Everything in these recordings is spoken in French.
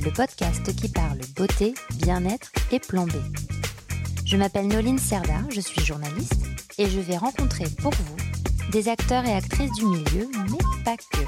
le podcast qui parle beauté, bien-être et plan B. Je m'appelle Noline Serda, je suis journaliste et je vais rencontrer pour vous des acteurs et actrices du milieu, mais pas que.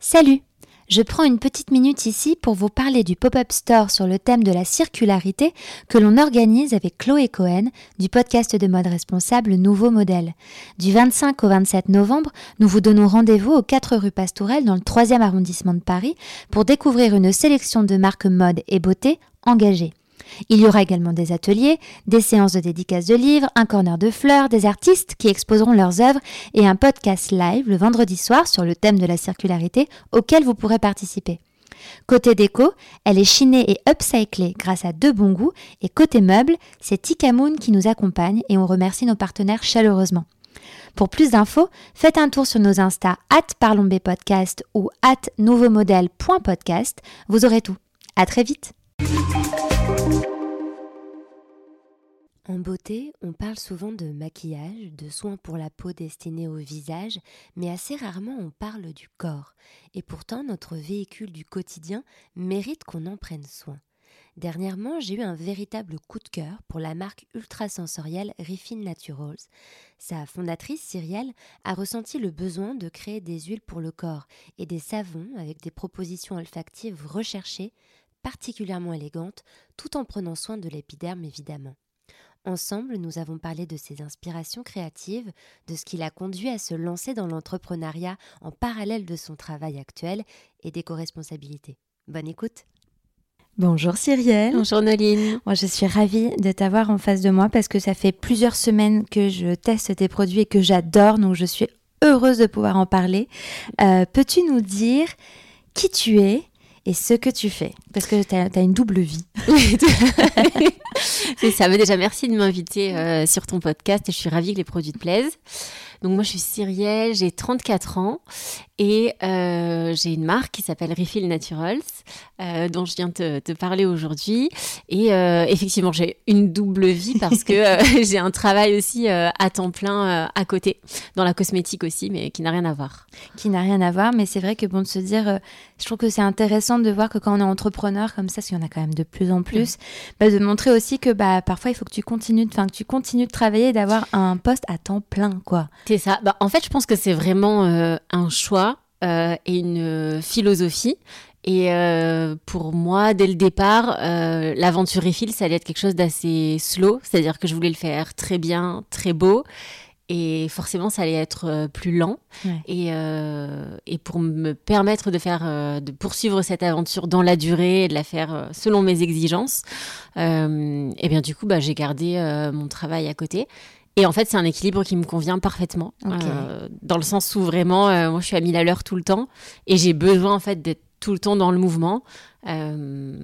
Salut je prends une petite minute ici pour vous parler du pop-up store sur le thème de la circularité que l'on organise avec Chloé Cohen du podcast de mode responsable Nouveau Modèle. Du 25 au 27 novembre, nous vous donnons rendez-vous aux 4 rue Pastourelle dans le 3e arrondissement de Paris pour découvrir une sélection de marques mode et beauté engagées. Il y aura également des ateliers, des séances de dédicaces de livres, un corner de fleurs, des artistes qui exposeront leurs œuvres et un podcast live le vendredi soir sur le thème de la circularité auquel vous pourrez participer. Côté déco, elle est chinée et upcyclée grâce à deux bons goûts et côté meubles, c'est Tikamoon qui nous accompagne et on remercie nos partenaires chaleureusement. Pour plus d'infos, faites un tour sur nos Insta at parlombpodcast ou at nouveaumodèle.podcast. Vous aurez tout. À très vite! En beauté, on parle souvent de maquillage, de soins pour la peau destinés au visage, mais assez rarement on parle du corps. Et pourtant, notre véhicule du quotidien mérite qu'on en prenne soin. Dernièrement, j'ai eu un véritable coup de cœur pour la marque ultrasensorielle Refine Naturals. Sa fondatrice, Cyrielle, a ressenti le besoin de créer des huiles pour le corps et des savons avec des propositions olfactives recherchées, particulièrement élégantes, tout en prenant soin de l'épiderme évidemment. Ensemble, nous avons parlé de ses inspirations créatives, de ce qui l'a conduit à se lancer dans l'entrepreneuriat en parallèle de son travail actuel et d'éco-responsabilité. Bonne écoute Bonjour Cyrielle. Bonjour Noline. Moi, je suis ravie de t'avoir en face de moi parce que ça fait plusieurs semaines que je teste tes produits et que j'adore, donc je suis heureuse de pouvoir en parler. Euh, peux-tu nous dire qui tu es et ce que tu fais Parce que tu as, une double vie. C'est ça. Mais déjà, merci de m'inviter euh, sur ton podcast et je suis ravie que les produits te plaisent. Donc moi je suis Cyrielle, j'ai 34 ans et euh, j'ai une marque qui s'appelle Refill Naturals euh, dont je viens te, te parler aujourd'hui. Et euh, effectivement j'ai une double vie parce que j'ai un travail aussi à temps plein à côté, dans la cosmétique aussi, mais qui n'a rien à voir. Qui n'a rien à voir, mais c'est vrai que bon de se dire, je trouve que c'est intéressant de voir que quand on est entrepreneur comme ça, parce qu'il y en a quand même de plus en plus, bah, de montrer aussi que bah, parfois il faut que tu continues, enfin que tu continues de travailler et d'avoir un poste à temps plein quoi. C'est ça. Bah, en fait, je pense que c'est vraiment euh, un choix euh, et une philosophie. Et euh, pour moi, dès le départ, l'aventure Refill, ça allait être quelque chose d'assez slow, c'est-à-dire que je voulais le faire très bien, très beau. Et forcément, ça allait être plus lent. Et, et, pour me permettre de faire, de poursuivre cette aventure dans la durée et de la faire selon mes exigences, et bien du coup, bah, j'ai gardé mon travail à côté. Et en fait, c'est un équilibre qui me convient parfaitement, euh, dans le sens où vraiment, euh, moi, je suis à 1000 à l'heure tout le temps, et j'ai besoin en fait d'être tout le temps dans le mouvement euh,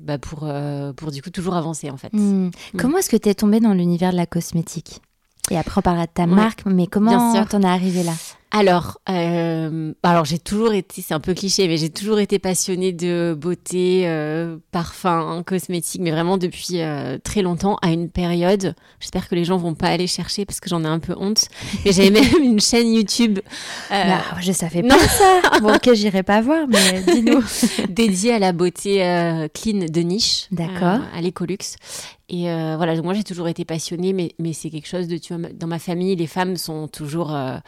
bah pour, pour du coup toujours avancer en fait. Hmm. Hmm. Comment est-ce que tu es tombée dans l'univers de la cosmétique? Et après on parlera de ta marque, mais comment t'en es arrivée là? Alors, euh, alors j'ai toujours été, c'est un peu cliché, mais j'ai toujours été passionnée de beauté, euh, parfum, cosmétique, mais vraiment depuis euh, très longtemps, à une période. J'espère que les gens vont pas aller chercher parce que j'en ai un peu honte. Mais j'avais même une chaîne YouTube. Bah, je savais pas ça. Bon, ok, j'irai pas voir, mais dis-nous. Dédiée à la beauté clean de niche. D'accord. à l'Ecolux. Et voilà, donc moi j'ai toujours été passionnée, mais, mais c'est quelque chose de, tu vois, dans ma famille, les femmes sont toujours euh,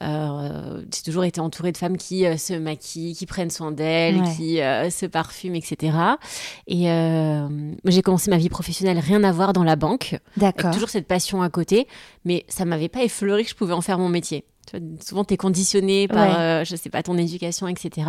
j'ai toujours été entourée de femmes qui euh, se maquillent, qui prennent soin d'elles, qui euh, se parfument, etc. Et j'ai commencé ma vie professionnelle rien à voir dans la banque. D'accord. toujours cette passion à côté, mais ça m'avait pas effleuré que je pouvais en faire mon métier. souvent, tu es conditionné par, je sais pas, ton éducation, etc.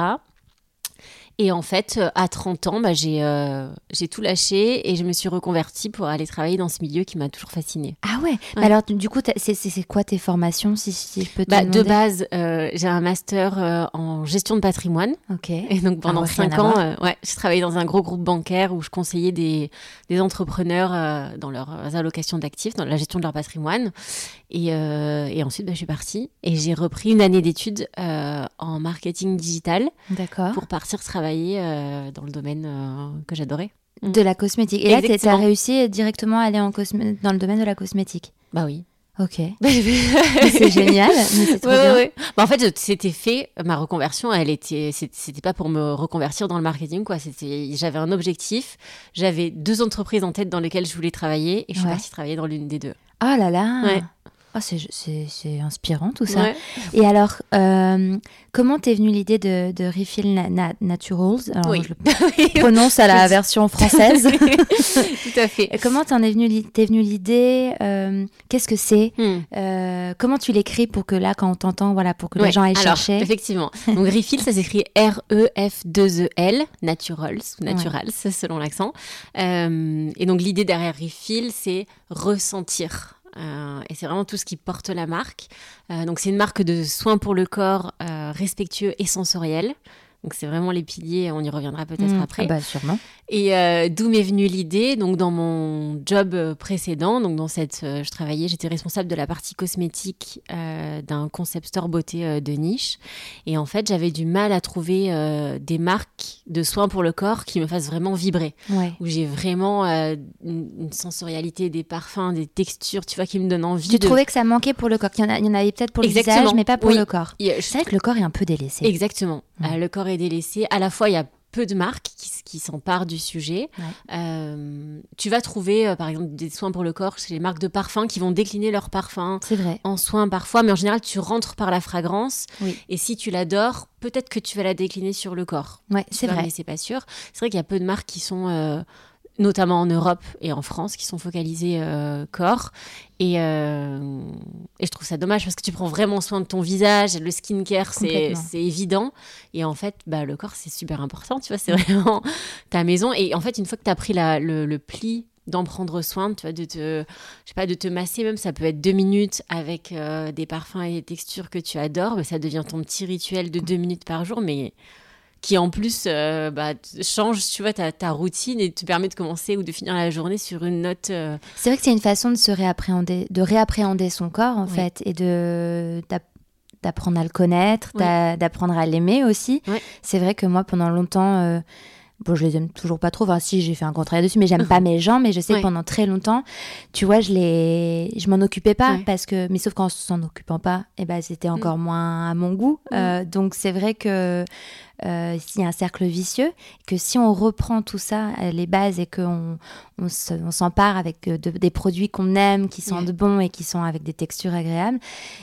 Et en fait, euh, à 30 ans, bah, j'ai euh, j'ai tout lâché et je me suis reconvertie pour aller travailler dans ce milieu qui m'a toujours fascinée. Ah ouais, Alors, du coup, c'est- c'est c'est quoi tes formations, si, si je peux te Bah, de demander base, euh, j'ai un master euh, en gestion de patrimoine. Ok. Et donc pendant ouais, rien cinq à ans, voir. ouais, j'ai travaillé dans un gros groupe bancaire où je conseillais des, des entrepreneurs dans leurs allocations d'actifs, dans la gestion de leur patrimoine. Et, et ensuite, bah, je suis partie et j'ai repris une année d'études en marketing digital D'accord. pour partir travailler euh, dans le domaine euh, que j'adorais. De la cosmétique. Et là, t'as- t'as Exactement. réussi directement à aller en cosmé- dans le domaine de la cosmétique. Bah oui. Ok. C'est génial, mais trop Ouais, ouais, bien. ouais. Bah, en fait, c'était fait. Ma reconversion, elle était, c'était pas pour me reconvertir dans le marketing, quoi. C'était, j'avais un objectif. J'avais deux entreprises en tête dans lesquelles je voulais travailler, et je suis Ouais. partie travailler dans l'une des deux. Oh là là. Oh, c'est c'est- c'est inspirant tout ça. Ouais. Et alors, euh, comment t'es venue l'idée de, de Refill Na- Na- Naturals? Alors, Oui. Je le prononce à la version française. Tout à fait. Et comment t'en es venue venue l'idée? Euh, Qu'est-ce que c'est? Hmm. Euh, Comment tu l'écris pour que là, quand on t'entend, voilà, pour que les gens aillent alors, chercher? Effectivement. Donc Refill, ça s'écrit R-E-F-2-E-L, Naturals ou Naturals, selon l'accent. Et donc l'idée derrière Refill, c'est ressentir. Euh, et c'est vraiment tout ce qui porte la marque. Euh, donc c'est une marque de soins pour le corps euh, respectueux et sensoriel. Donc c'est vraiment les piliers, on y reviendra peut-être Hmm, après. ah bah, sûrement. Et euh, d'où m'est venue l'idée Donc dans mon job euh, précédent, donc dans cette, euh, je travaillais, j'étais responsable de la partie cosmétique euh, d'un concept store beauté de niche. Et en fait, j'avais du mal à trouver des marques de soins pour le corps qui me fassent vraiment vibrer, Ouais. où j'ai vraiment une, une sensorialité, des parfums, des textures, tu vois, qui me donnent envie Tu de. trouvais que ça manquait pour le corps qu'il y en, a- il y en avait peut-être pour le visage, mais pas pour Oui. le corps. C'est vrai que le corps est un peu délaissé. Exactement. Mm. Euh, le corps est délaissé. À la fois, il y a peu de marques qui, s'emparent du sujet. Ouais. Euh, tu vas trouver, euh, par exemple, des soins pour le corps chez les marques de parfums qui vont décliner leurs parfums C'est vrai. en soins parfois, mais en général, tu rentres par la fragrance. Oui. Et si tu l'adores, peut-être que tu vas la décliner sur le corps. Ouais, c'est vrai. Mais c'est pas sûr. C'est vrai qu'il y a peu de marques qui sont, euh, notamment en Europe et en France, qui sont focalisées euh, corps. Et, euh, et je trouve ça dommage parce que tu prends vraiment soin de ton visage. Le skincare, c'est évident. Et en fait, bah, le corps, c'est super important. Tu vois, c'est vraiment ta maison. Et en fait, une fois que tu as pris la- le, le pli d'en prendre soin, tu vois, de te, je sais pas, de te masser même, ça peut être deux minutes avec euh, des parfums et des textures que tu adores, mais ça devient ton petit rituel de deux minutes par jour, mais qui en plus euh, bah, change, tu vois, ta, ta routine et te permet de commencer ou de finir la journée sur une note. euh, C'est vrai que c'est une façon de se réappréhender, de réappréhender son corps en Oui. fait, et de d'app- d'apprendre à le connaître, Oui. d'apprendre à l'aimer aussi. C'est vrai que moi, pendant longtemps, euh, bon, je les aime toujours pas trop. Enfin, si j'ai fait un grand travail dessus, mais j'aime pas mes jambes. Mais je sais que pendant très longtemps, tu vois, je les, je m'en occupais pas parce que, mais sauf qu'en s'en occupant pas, et ben c'était encore moins à mon goût. Mm. Euh, donc c'est vrai que euh, s'il y a un cercle vicieux, que si on reprend tout ça, euh, les bases, et qu'on on se- on s'empare avec euh, de- des produits qu'on aime, qui sentent Ouais. bon et qui sont avec des textures agréables,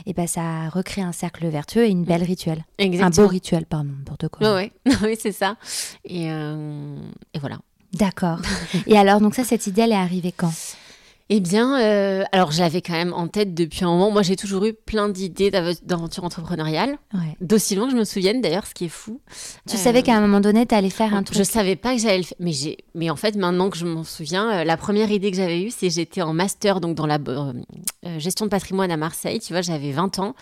et ben ça recrée un cercle vertueux et une belle rituel. Un Exactement. beau rituel, pardon, n'importe quoi. Ouais, ouais. oui, c'est ça. Et, euh, et voilà. D'accord. et alors, donc ça, cette idée, elle est arrivée quand? Eh bien, euh, alors je l'avais quand même en tête depuis un moment. Moi, j'ai toujours eu plein d'idées d'av- d'aventure entrepreneuriale, Ouais. d'aussi loin que je me souvienne d'ailleurs, ce qui est fou. Tu Euh, savais qu'à un moment donné, tu allais faire un truc. Je savais pas que j'allais le faire, mais en fait, maintenant que je m'en souviens, euh, la première idée que j'avais eue, c'est j'étais en master donc dans la euh, euh, gestion de patrimoine à Marseille. Tu vois, j'avais 20 ans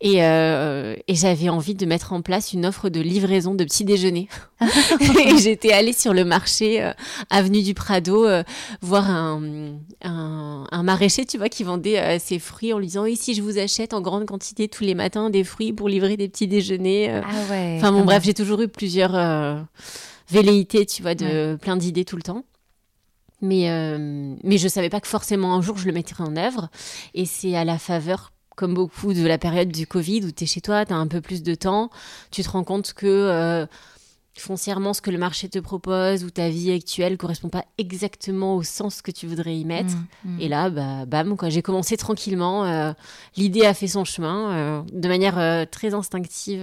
et, euh, et j'avais envie de mettre en place une offre de livraison de petit déjeuner. et j'étais allée sur le marché euh, avenue du Prado euh, voir un, un, un maraîcher, tu vois, qui vendait euh, ses fruits en lui disant ici je vous achète en grande quantité tous les matins des fruits pour livrer des petits déjeuners. euh. Ah ouais. Enfin bon, bref, j'ai toujours eu plusieurs euh, velléités, tu vois, de plein d'idées tout le temps. Mais, mais je savais pas que forcément un jour je le mettrais en œuvre. Et c'est à la faveur, comme beaucoup, de la période du Covid où tu es chez toi, tu as un peu plus de temps. Tu te rends compte que foncièrement, ce que le marché te propose ou ta vie actuelle correspond pas exactement au sens que tu voudrais y mettre. Mm, mm. Et là, bah, bam, quoi. J'ai commencé tranquillement. euh, L'idée a fait son chemin euh, de manière euh, très instinctive,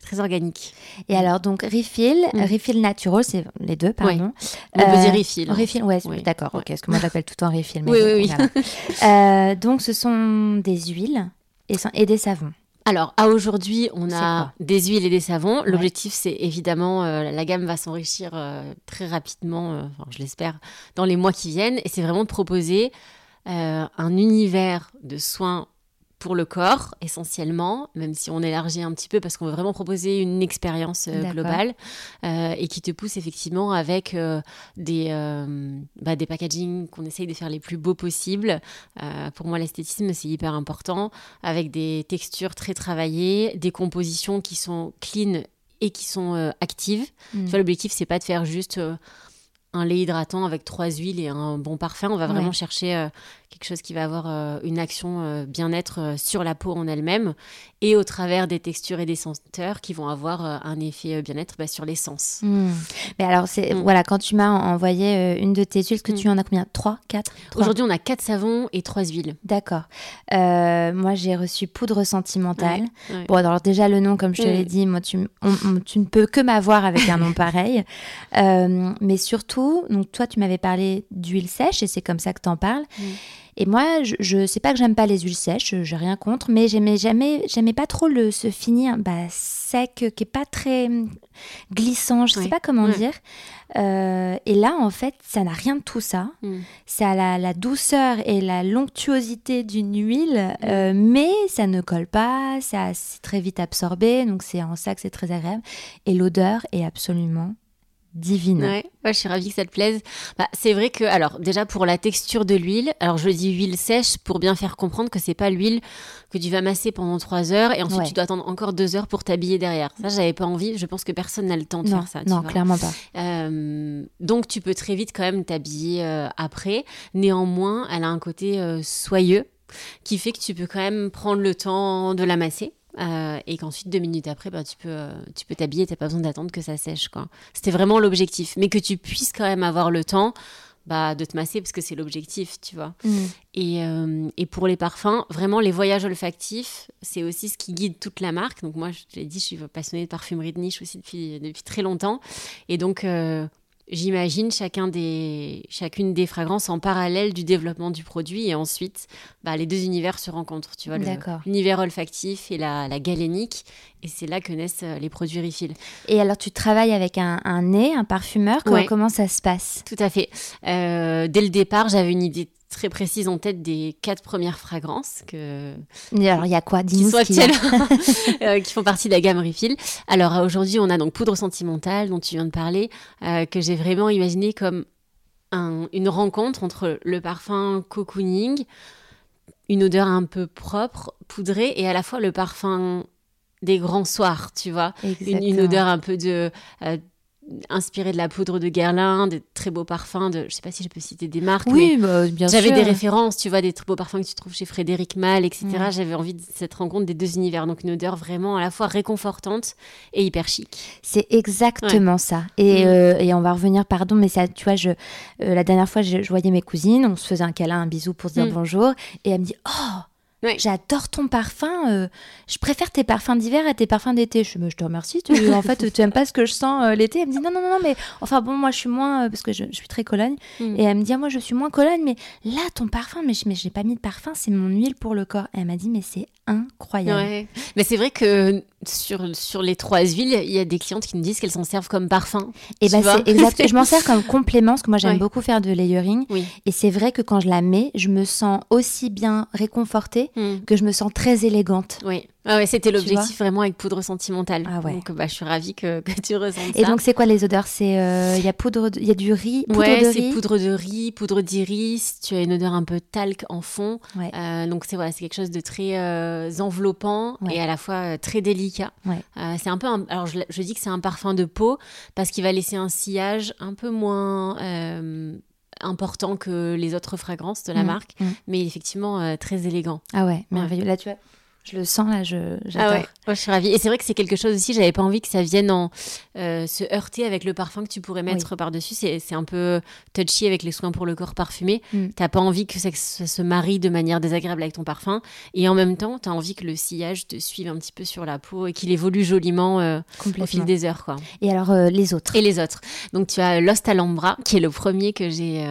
très organique. Et alors, donc, Refill, Mm. Refill Natural, c'est les deux, pardon. On peut dire refill. Refill, ouais, Oui. d'accord, ok, parce que moi j'appelle tout le temps Refill. mais Oui, oui, oui. donc, ce sont des huiles et, et des savons. Alors, à aujourd'hui, on a des huiles et des savons. L'objectif, c'est évidemment, euh, la gamme va s'enrichir euh, très rapidement, euh, enfin, je l'espère, dans les mois qui viennent. Et c'est vraiment de proposer un univers de soins pour le corps, essentiellement, même si on élargit un petit peu parce qu'on veut vraiment proposer une expérience euh, globale euh, et qui te pousse effectivement avec euh, des, bah, des packaging qu'on essaye de faire les plus beaux possibles. Pour moi, l'esthétisme, c'est hyper important, avec des textures très travaillées, des compositions qui sont clean et qui sont actives. Mm. Tu vois, l'objectif, c'est pas de faire juste un lait hydratant avec trois huiles et un bon parfum. On va vraiment Ouais. chercher euh, quelque chose qui va avoir euh, une action euh, bien-être euh, sur la peau en elle-même et au travers des textures et des senteurs qui vont avoir un effet bien-être bah, sur les sens. Hmm. Mais alors, c'est Mm. voilà, quand tu m'as en- envoyé une de tes huiles, que Mm. tu en as combien? Trois Quatre? Trois Aujourd'hui, on a quatre savons et trois huiles. D'accord. Euh, moi, j'ai reçu poudre sentimentale. Ouais, ouais. Bon, alors déjà, le nom, comme je te Mm. l'ai dit, moi, tu, m- on- on- tu ne peux que m'avoir avec un nom pareil. Euh, mais surtout, donc toi, tu m'avais parlé d'huile sèche et c'est comme ça que tu en parles. Et moi, je, je sais pas que j'aime pas les huiles sèches, j'ai rien contre, mais j'aimais jamais, j'aimais pas trop le ce fini bah, sec, qui est pas très hum, glissant, je sais Ouais. pas comment Ouais. dire. Euh, et là, en fait, ça n'a rien de tout ça. Mm. Ça a la, la douceur et la lonctuosité d'une huile, Mm. euh, mais ça ne colle pas, ça c'est très vite absorbé, donc c'est en ça que c'est très agréable. Et l'odeur est absolument divine. Ouais, ouais, je suis ravie que ça te plaise. Bah, c'est vrai que, alors, déjà pour la texture de l'huile, alors je dis huile sèche pour bien faire comprendre que c'est pas l'huile que tu vas masser pendant trois heures et ensuite Ouais. tu dois attendre encore deux heures pour t'habiller derrière. Ça, j'avais pas envie. Je pense que personne n'a le temps de Non, faire ça. tu non, vois. clairement pas. Euh, donc tu peux très vite quand même t'habiller euh, après. Néanmoins, elle a un côté euh, soyeux qui fait que tu peux quand même prendre le temps de la masser. Euh, et qu'ensuite deux minutes après bah, tu peux euh, tu peux t'habiller t'as pas besoin d'attendre que ça sèche quoi c'était vraiment l'objectif mais que tu puisses quand même avoir le temps bah, de te masser parce que c'est l'objectif tu vois Mm. et, euh, et pour les parfums, vraiment, les voyages olfactifs, c'est aussi ce qui guide toute la marque. Donc moi, je l'ai dit, je suis passionnée de parfumerie de niche aussi depuis, depuis très longtemps. Et donc, euh, j'imagine chacun des, chacune des fragrances en parallèle du développement du produit. Et ensuite, bah, les deux univers se rencontrent. Tu vois, l'univers olfactif et la, la galénique. Et c'est là que naissent euh, les produits refill. Et alors, tu travailles avec un, un nez, un parfumeur. Comment, Ouais. comment ça se passe? Tout à fait. Euh, dès le départ, j'avais une idée très précise en tête des quatre premières fragrances que, Alors, il y a quoi? qui Dis-nous actuellement, euh, qui font partie de la gamme Refill. Alors euh, aujourd'hui, on a donc Poudre Sentimentale, dont tu viens de parler, euh, que j'ai vraiment imaginé comme un- une rencontre entre le parfum cocooning, une odeur un peu propre, poudrée, et à la fois le parfum des grands soirs, tu vois. Une, odeur un peu de... euh, inspirée de la poudre de Guerlain, des très beaux parfums de... Je sais pas si je peux citer des marques, mais Oui, bah, bien sûr. j'avais des références, tu vois, des très beaux parfums que tu trouves chez Frédéric Malle, etc. J'avais envie de cette rencontre des deux univers. Donc une odeur vraiment à la fois réconfortante et hyper chic. C'est exactement ça. Et, Mm. euh, et on va revenir, pardon, mais ça, tu vois, je, euh, la dernière fois, je, je voyais mes cousines, on se faisait un câlin, un bisou pour se dire Mm. bonjour, et elle me dit Oh, J'adore ton parfum, euh, je préfère tes parfums d'hiver à tes parfums d'été. Je, Mais je te remercie, tu, en fait, tu aimes pas ce que je sens euh, l'été. Elle me dit Non, non, non, non, mais enfin bon, moi je suis moins, euh, parce que je, je suis très Cologne, Mm. et elle me dit Ah, Moi je suis moins Cologne, mais là, ton parfum, mais je mais j'ai pas mis de parfum, c'est mon huile pour le corps. Et elle m'a dit Mais c'est incroyable. Ouais. Mais c'est vrai que sur, sur les trois huiles, il y a des clientes qui nous disent qu'elles s'en servent comme parfum. Et Tu bah, vois c'est exact. Je m'en sers comme complément parce que moi j'aime Ouais. beaucoup faire de layering. Oui. Et c'est vrai que quand je la mets, je me sens aussi bien réconfortée Mm. que je me sens très élégante. Oui. Ah ouais, c'était l'objectif vraiment avec poudre sentimentale. Ah ouais. Donc bah, je suis ravie que, que tu ressentes Et ça. donc c'est quoi les odeurs? C'est euh, il y a poudre, il y a du riz, poudre ouais, de c'est poudre de riz, poudre d'iris. Tu as une odeur un peu talc en fond. Ouais. Euh, donc c'est voilà, c'est quelque chose de très euh, enveloppant et à la fois euh, très délicat. Ouais. Euh, c'est un peu, un- alors je, je dis que c'est un parfum de peau parce qu'il va laisser un sillage un peu moins euh, important que les autres fragrances de la Mm, marque, mm. mais effectivement euh, très élégant. Ah ouais, merveilleux. Là tu vois, je le sens là, je Ah j'adore. ouais, moi, je suis ravie. Et c'est vrai que c'est quelque chose aussi, j'avais pas envie que ça vienne en euh, se heurter avec le parfum que tu pourrais mettre par-dessus. C'est, c'est un peu touchy avec les soins pour le corps parfumé. Mm. T'as pas envie que ça, se marie de manière désagréable avec ton parfum. Et en même temps, t'as envie que le sillage te suive un petit peu sur la peau et qu'il évolue joliment euh, au fil des heures. quoi. Et alors euh, les autres? Et les autres. Donc tu as Lost Alhambra, qui est le premier que j'ai...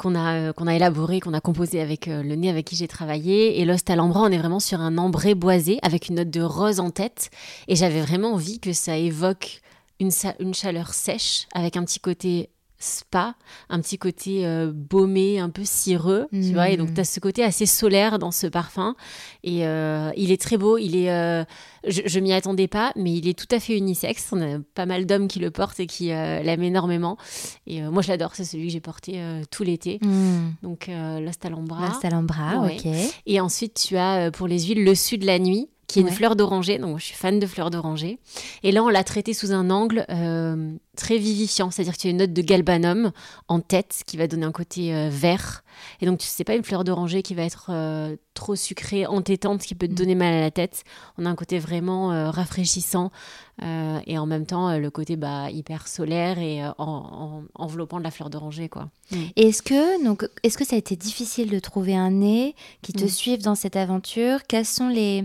qu'on a, euh, a élaboré, qu'on a composé avec euh, le nez avec qui j'ai travaillé. Et Lost Alhambra, on est vraiment sur un ambré boisé avec une note de rose en tête. Et j'avais vraiment envie que ça évoque une, une chaleur sèche avec un petit côté spa, un petit côté euh, baumé, un peu cireux, tu vois. Et donc, tu as ce côté assez solaire dans ce parfum. Et euh, il est très beau. Il est, euh, je, je m'y attendais pas, mais il est tout à fait unisexe. On a pas mal d'hommes qui le portent et qui l'aiment énormément. Et moi, je l'adore. C'est celui que j'ai porté tout l'été. Hmm. Donc, Lost Alhambra. Lost Alhambra, ok. Et ensuite, tu as pour les huiles le sud de la nuit qui est une fleur d'oranger. Donc, je suis fan de fleurs d'oranger. Et là, on l'a traité sous un angle euh, très vivifiant, c'est-à-dire que tu as une note de galbanum en tête qui va donner un côté euh, vert. Et donc, tu sais pas une fleur d'oranger qui va être euh, trop sucrée, entêtante, qui peut te mm. donner mal à la tête. On a un côté vraiment rafraîchissant et en même temps le côté bah, hyper solaire et en, enveloppant de la fleur d'oranger, quoi. Mm. Est-ce que donc est-ce que ça a été difficile de trouver un nez qui te mm. suive dans cette aventure? Quels sont les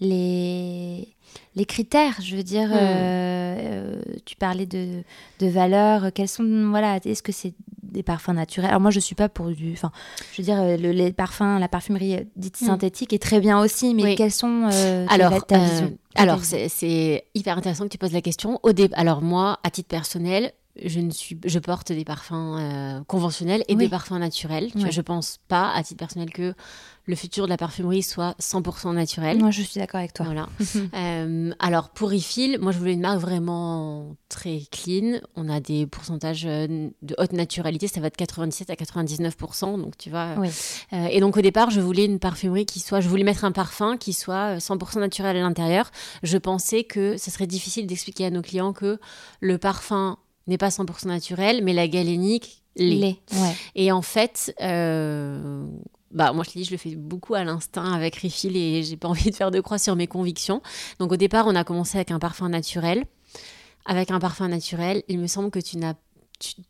les, les critères, je veux dire, hmm. euh, euh, tu parlais de, de valeurs, quels sont, voilà, est-ce que c'est des parfums naturels? Alors moi, je suis pas pour du, enfin, je veux dire, le, les parfums, la parfumerie dite hmm. synthétique est très bien aussi, mais quels sont euh, alors, ta vision? Alors, c'est hyper intéressant que tu poses la question. Au alors moi, à titre personnel, je, ne suis, je porte des parfums conventionnels et des parfums naturels. Tu vois, je pense pas, à titre personnel, que le futur de la parfumerie soit 100% naturel. Moi, je suis d'accord avec toi. Voilà. Euh, alors, pour Refill, moi, je voulais une marque vraiment très clean. On a des pourcentages euh, de haute naturalité, ça va de 97 à 99%, donc tu vois. Euh, et donc, au départ, je voulais une parfumerie qui soit, je voulais mettre un parfum qui soit 100% naturel à l'intérieur. Je pensais que ce serait difficile d'expliquer à nos clients que le parfum n'est pas 100% naturel, mais la galénique l'est. Et en fait, bah, moi je te dis, je le fais beaucoup à l'instinct avec Refill et j'ai pas envie de faire de croix sur mes convictions. Donc au départ, on a commencé avec un parfum naturel. Avec un parfum naturel, il me semble que tu n'as.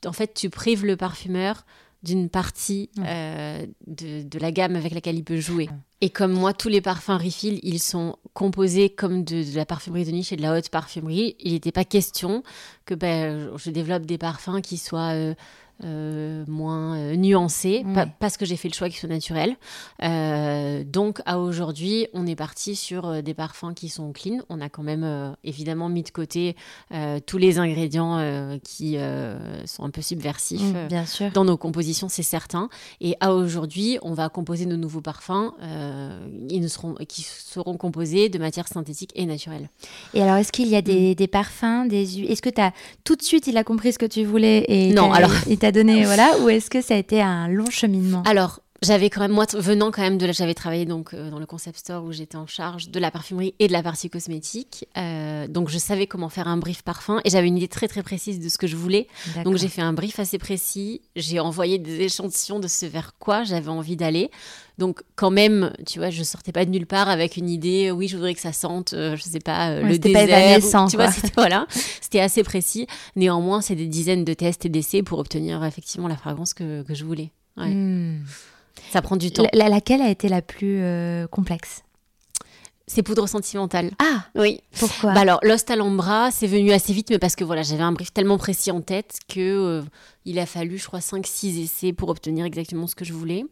en fait, tu prives le parfumeur d'une partie euh, de, de, la gamme avec laquelle il peut jouer. Et comme moi, tous les parfums Refill, ils sont composés comme de, la parfumerie de niche et de la haute parfumerie. Il n'était pas question que ben, je développe des parfums qui soient euh, euh, moins euh, nuancé, parce que j'ai fait le choix qui soit naturel. Euh, donc à aujourd'hui, on est parti sur des parfums qui sont clean. On a quand même évidemment mis de côté tous les ingrédients qui sont un peu subversifs mm, bien sûr. dans nos compositions, c'est certain. Et à aujourd'hui, on va composer nos nouveaux parfums ils seront, qui seront composés de matières synthétiques et naturelles. Et alors, est-ce qu'il y a des, mm. des parfums, des Est-ce que tu as tout de suite, il a compris ce que tu voulais et Non, alors donné, voilà, ou est-ce que ça a été un long cheminement? Alors, j'avais quand même, moi, venant quand même de là, j'avais travaillé donc euh, dans le concept store où j'étais en charge de la parfumerie et de la partie cosmétique. Euh, donc, je savais comment faire un brief parfum et j'avais une idée très très précise de ce que je voulais. Donc, j'ai fait un brief assez précis. J'ai envoyé des échantillons de ce vers quoi j'avais envie d'aller. Donc, quand même, tu vois, je sortais pas de nulle part avec une idée. Oui, je voudrais que ça sente, euh, je sais pas, le désert. Pas tu vois, c'était voilà, c'était assez précis. Néanmoins, c'est des dizaines de tests et d'essais pour obtenir effectivement la fragrance que, que je voulais. Ouais. Hmm. Ça prend du temps. laquelle a été la plus euh, complexe? C'est poudre sentimentale. Ah Oui. Pourquoi? Bah Alors, Lost Alhambra, c'est venu assez vite, mais parce que voilà, j'avais un brief tellement précis en tête que euh, il a fallu, je crois, 5-6 essais pour obtenir exactement ce que je voulais.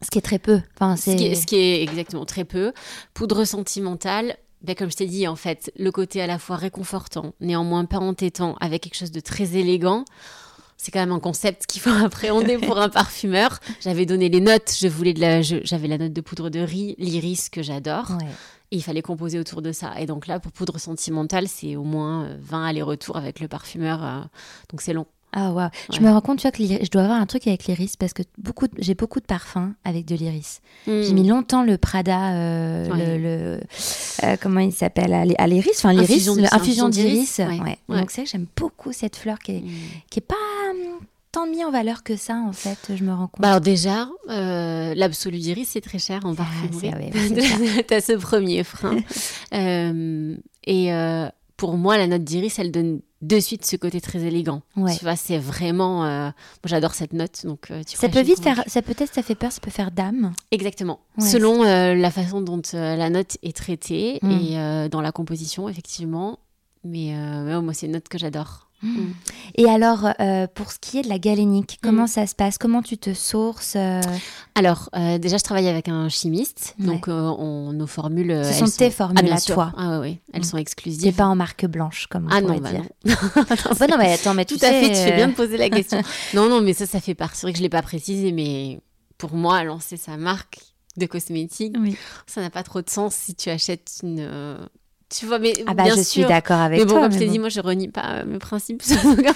Ce qui est très peu. Enfin, ce, qui est, ce, qui est, exactement très peu. Poudre sentimentale, ben, comme je t'ai dit, en fait, le côté à la fois réconfortant, néanmoins pas entêtant, avec quelque chose de très élégant c'est quand même un concept qu'il faut appréhender pour un parfumeur. J'avais donné les notes, je voulais de la, j'avais la note de poudre de riz, l'iris que j'adore. Et il fallait composer autour de ça. Et donc là, pour poudre sentimentale, c'est au moins 20 euh, allers-retours avec le parfumeur. Euh, donc c'est long. Ah ouais. Je me rends compte, tu vois, que je dois avoir un truc avec l'iris parce que beaucoup, j'ai beaucoup de parfums avec de l'iris. Hmm. J'ai mis longtemps le Prada, euh, le, euh, comment il s'appelle, à l'iris, enfin l'iris, infusion d'iris. Ouais. Donc c'est vrai que j'aime beaucoup cette fleur qui est, hmm. qui est pas tant mis en valeur que ça, en fait, je me rends compte. Bah alors déjà, euh, l'absolu d'iris, c'est très cher en ah, parfumerie. Ah, T'as ce premier frein. et pour moi, la note d'iris, elle donne de suite ce côté très élégant. Tu vois, c'est vraiment. Euh, moi, j'adore cette note. Donc, euh, ça peut vite faire. Ça peut-être, ça fait peur, ça peut faire dame. Exactement. Selon euh, la façon dont la note est traitée mm. et dans la composition, effectivement, Mais, euh, moi, c'est une note que j'adore. Mm. Et alors, euh, pour ce qui est de la galénique, comment mm. ça se passe? Comment tu te sources euh? Alors, euh, déjà, je travaille avec un chimiste. Donc, on, nos formules. Ce sont tes formules ah, à toi. Ah, oui, elles mm. sont exclusives. C'est pas en marque blanche, comme on ah, non, bah dire. Non. bah non, mais attends, mais Tout tu à sais, fait, tu fais bien de poser la question. non, non, mais ça, ça fait partie. C'est vrai que je ne l'ai pas précisé, mais pour moi, lancer sa marque de cosmétiques, ça n'a pas trop de sens si tu achètes une tu vois, mais ah bah, bien je sûr. suis d'accord avec mais bon, toi. Comme je t'ai dit, moi, je renie pas euh, mes principes sous aucun,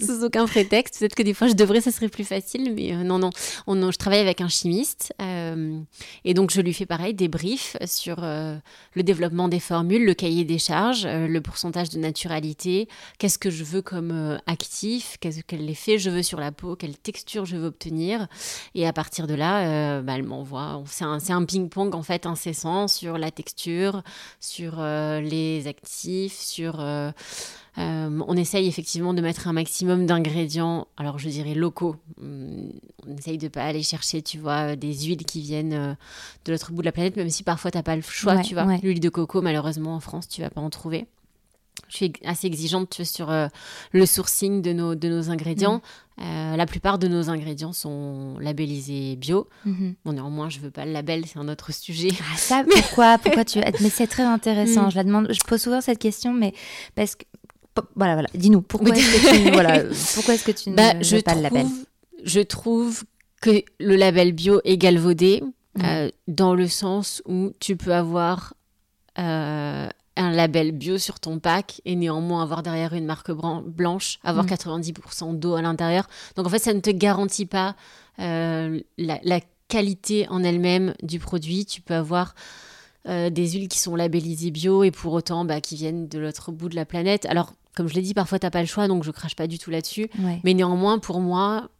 sous aucun prétexte. Peut-être que des fois, je devrais, ça serait plus facile, mais euh, non, non. On, je travaille avec un chimiste euh, et donc je lui fais pareil des briefs sur le développement des formules, le cahier des charges, le pourcentage de naturalité, qu'est-ce que je veux comme actif, qu'est-ce quel effet je veux sur la peau, quelle texture je veux obtenir. Et à partir de là, bah, elle m'envoie. C'est un, un ping-pong en fait incessant sur la texture, sur les actifs, sur... Euh, euh, on essaye effectivement de mettre un maximum d'ingrédients, alors je dirais locaux. Hum, on essaye de pas aller chercher, tu vois, des huiles qui viennent de l'autre bout de la planète, même si parfois tu n'as pas le choix, tu vois. L'huile de coco, malheureusement, en France, tu vas pas en trouver je suis assez exigeante sur euh, le sourcing de nos, de nos ingrédients. Euh, la plupart de nos ingrédients sont labellisés bio. Mm-hmm. Bon, néanmoins, je veux pas le label, c'est un autre sujet. Ah, ça, pourquoi, pourquoi tu... Mais c'est très intéressant. Mm. Je la demande. Je pose souvent cette question, mais parce que voilà, voilà. Dis-nous pourquoi est-ce que tu, voilà, pourquoi est-ce que tu bah, ne veux pas le label? Je trouve que le label bio est galvaudé mm. euh, dans le sens où tu peux avoir un label bio sur ton pack et néanmoins avoir derrière une marque blanche, avoir 90% mm. d'eau à l'intérieur. Donc en fait, ça ne te garantit pas euh, la, qualité en elle-même du produit. Tu peux avoir euh, des huiles qui sont labellisées bio et pour autant bah, qui viennent de l'autre bout de la planète. Alors, comme je l'ai dit, parfois tu n'as pas le choix, donc je crache pas du tout là-dessus. Mais néanmoins, pour moi,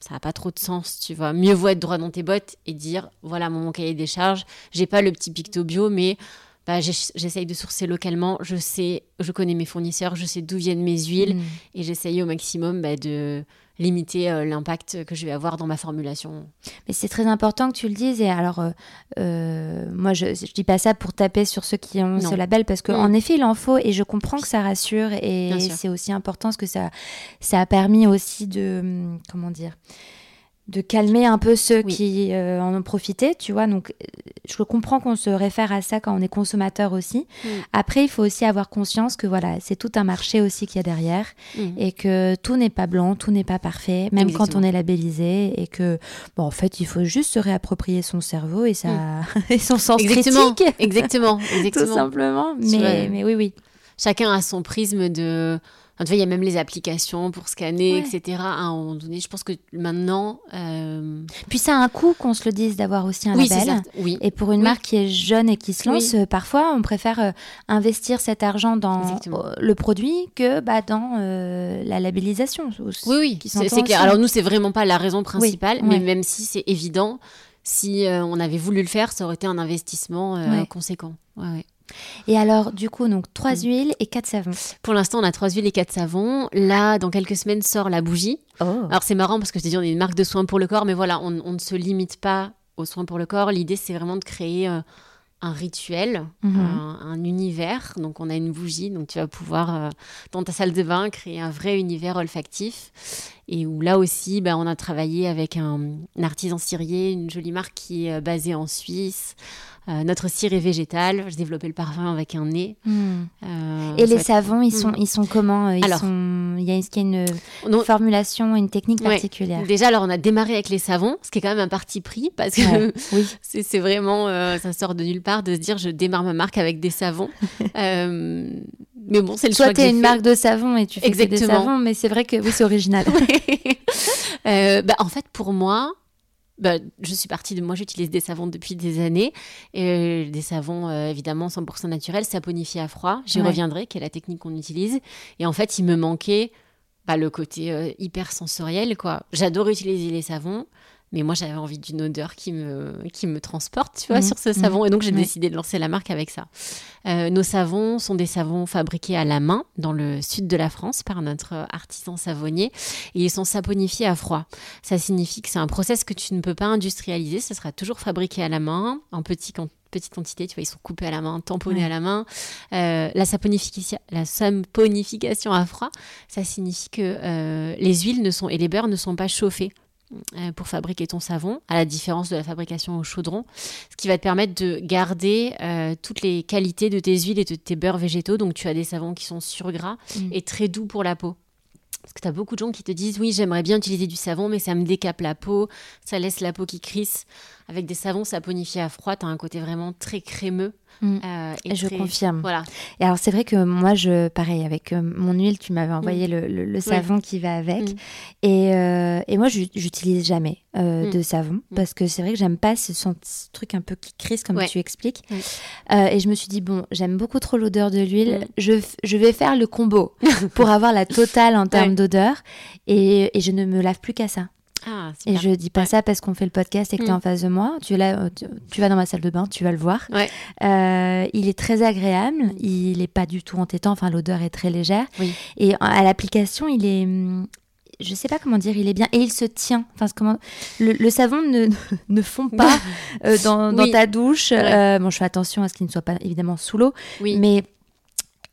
ça n'a pas trop de sens, tu vois. Mieux vaut être droit dans tes bottes et dire, voilà mon cahier des charges, j'ai pas le petit picto bio, mais bah, j'essaye de sourcer localement. Je sais, je connais mes fournisseurs, je sais d'où viennent mes huiles mm. et j'essaye au maximum bah, de limiter euh, l'impact que je vais avoir dans ma formulation. Mais c'est très important que tu le dises. Et alors, euh, euh, moi, je ne dis pas ça pour taper sur ceux qui ont ce label parce qu'en mm. effet, il en faut et je comprends que ça rassure et c'est aussi important parce que ça, ça a permis aussi de, hum, comment dire, de calmer un peu ceux qui euh, en ont profité, tu vois. Donc, je comprends qu'on se réfère à ça quand on est consommateur aussi. Mm. Après, il faut aussi avoir conscience que voilà, c'est tout un marché aussi qu'il y a derrière mm. et que tout n'est pas blanc, tout n'est pas parfait, même quand on est labellisé et que, bon, en fait, il faut juste se réapproprier son cerveau et, sa... Mm. et son sens exactement. critique. Exactement, exactement. tout simplement. Mais, mais oui, oui. Chacun a son prisme de il y a même les applications pour scanner, etc. À un moment donné, je pense que maintenant. Euh, Puis ça a un coût, qu'on se le dise, d'avoir aussi un label. Oui. Et pour une marque qui est jeune et qui se lance, euh, parfois, on préfère euh, investir cet argent dans le produit que bah, dans la labellisation. Oui, oui, c'est clair. Alors nous, c'est vraiment pas la raison principale, mais même si c'est évident, si on avait voulu le faire, ça aurait été un investissement conséquent. Ouais, et alors, du coup, donc trois mm. huiles et quatre savons. Pour l'instant, on a trois huiles et quatre savons. Là, dans quelques semaines, sort la bougie. Oh. Alors, c'est marrant parce que je te dis, on est une marque de soins pour le corps, mais voilà, on, ne se limite pas aux soins pour le corps. L'idée, c'est vraiment de créer euh, un rituel, mhm. un, univers. Donc, on a une bougie, donc tu vas pouvoir, euh, dans ta salle de bain, créer un vrai univers olfactif. Et où là aussi, bah, on a travaillé avec un, artisan cirier, une jolie marque qui est euh, basée en Suisse. Euh, notre cire est végétale. Je développais le parfum avec un nez. Hmm. Euh, et les savons, ils, sont, hmm. ils sont comment ils alors, sont... Il y a, une, formulation, une technique particulière? Déjà, alors on a démarré avec les savons, ce qui est quand même un parti pris parce que oui. c'est vraiment, ça sort de nulle part de se dire je démarre ma marque avec des savons. mais bon, c'est le Toi, choix tu es une marque de savon et tu fais des savons, mais c'est vrai que oui, c'est original. Euh, bah, en fait, pour moi, bah, je suis partie de moi, j'utilise des savons depuis des années. Et des savons, euh, évidemment, 100% naturels, saponifiés à froid. J'y reviendrai, quelle est la technique qu'on utilise. Et en fait, il me manquait bah, le côté euh, hyper sensoriel. quoi. J'adore utiliser les savons. Mais moi, j'avais envie d'une odeur qui me, qui me transporte, tu vois, mmh. sur ce savon. Mmh. Et donc, j'ai décidé de lancer la marque avec ça. Euh, nos savons sont des savons fabriqués à la main dans le sud de la France par notre artisan savonnier. Et ils sont saponifiés à froid. Ça signifie que c'est un process que tu ne peux pas industrialiser. Ça sera toujours fabriqué à la main, en petits petite quantité, tu vois, ils sont coupés à la main, tamponnés à la main. Euh, la, saponification, la saponification à froid, ça signifie que les huiles ne sont, et les beurres ne sont pas chauffés pour fabriquer ton savon, à la différence de la fabrication au chaudron, ce qui va te permettre de garder toutes les qualités de tes huiles et de tes beurres végétaux. Donc tu as des savons qui sont surgras mm. et très doux pour la peau. Parce que tu as beaucoup de gens qui te disent oui, j'aimerais bien utiliser du savon, mais ça me décape la peau, ça laisse la peau qui crisse. Avec des savons saponifiés à froid, tu as un côté vraiment très crémeux Mm. Euh, et, je confirme. Voilà. Et alors c'est vrai que moi, je, pareil, avec euh, mon huile, tu m'avais envoyé mm. le, le, savon qui va avec. Mm. Et, euh, et, moi, j'utilise jamais de savon parce que c'est vrai que j'aime pas ce, ce, truc un peu qui crisse comme tu expliques. et je me suis dit, bon, j'aime beaucoup trop l'odeur de l'huile. Je, je, vais faire le combo pour avoir la totale en termes d'odeur. Et, et je ne me lave plus qu'à ça. Ah, et je dis pas ça parce qu'on fait le podcast et que tu es mm. en face de moi. Tu, es là, euh, tu, vas dans ma salle de bain, tu vas le voir. Euh, il est très agréable, il n'est pas du tout entêtant, enfin l'odeur est très légère. Et à l'application, il est je sais pas comment dire, il est bien et il se tient. Enfin, comment le, savon ne, ne fond pas euh, dans, dans ta douche. bon, je fais attention à ce qu'il ne soit pas évidemment sous l'eau, oui. mais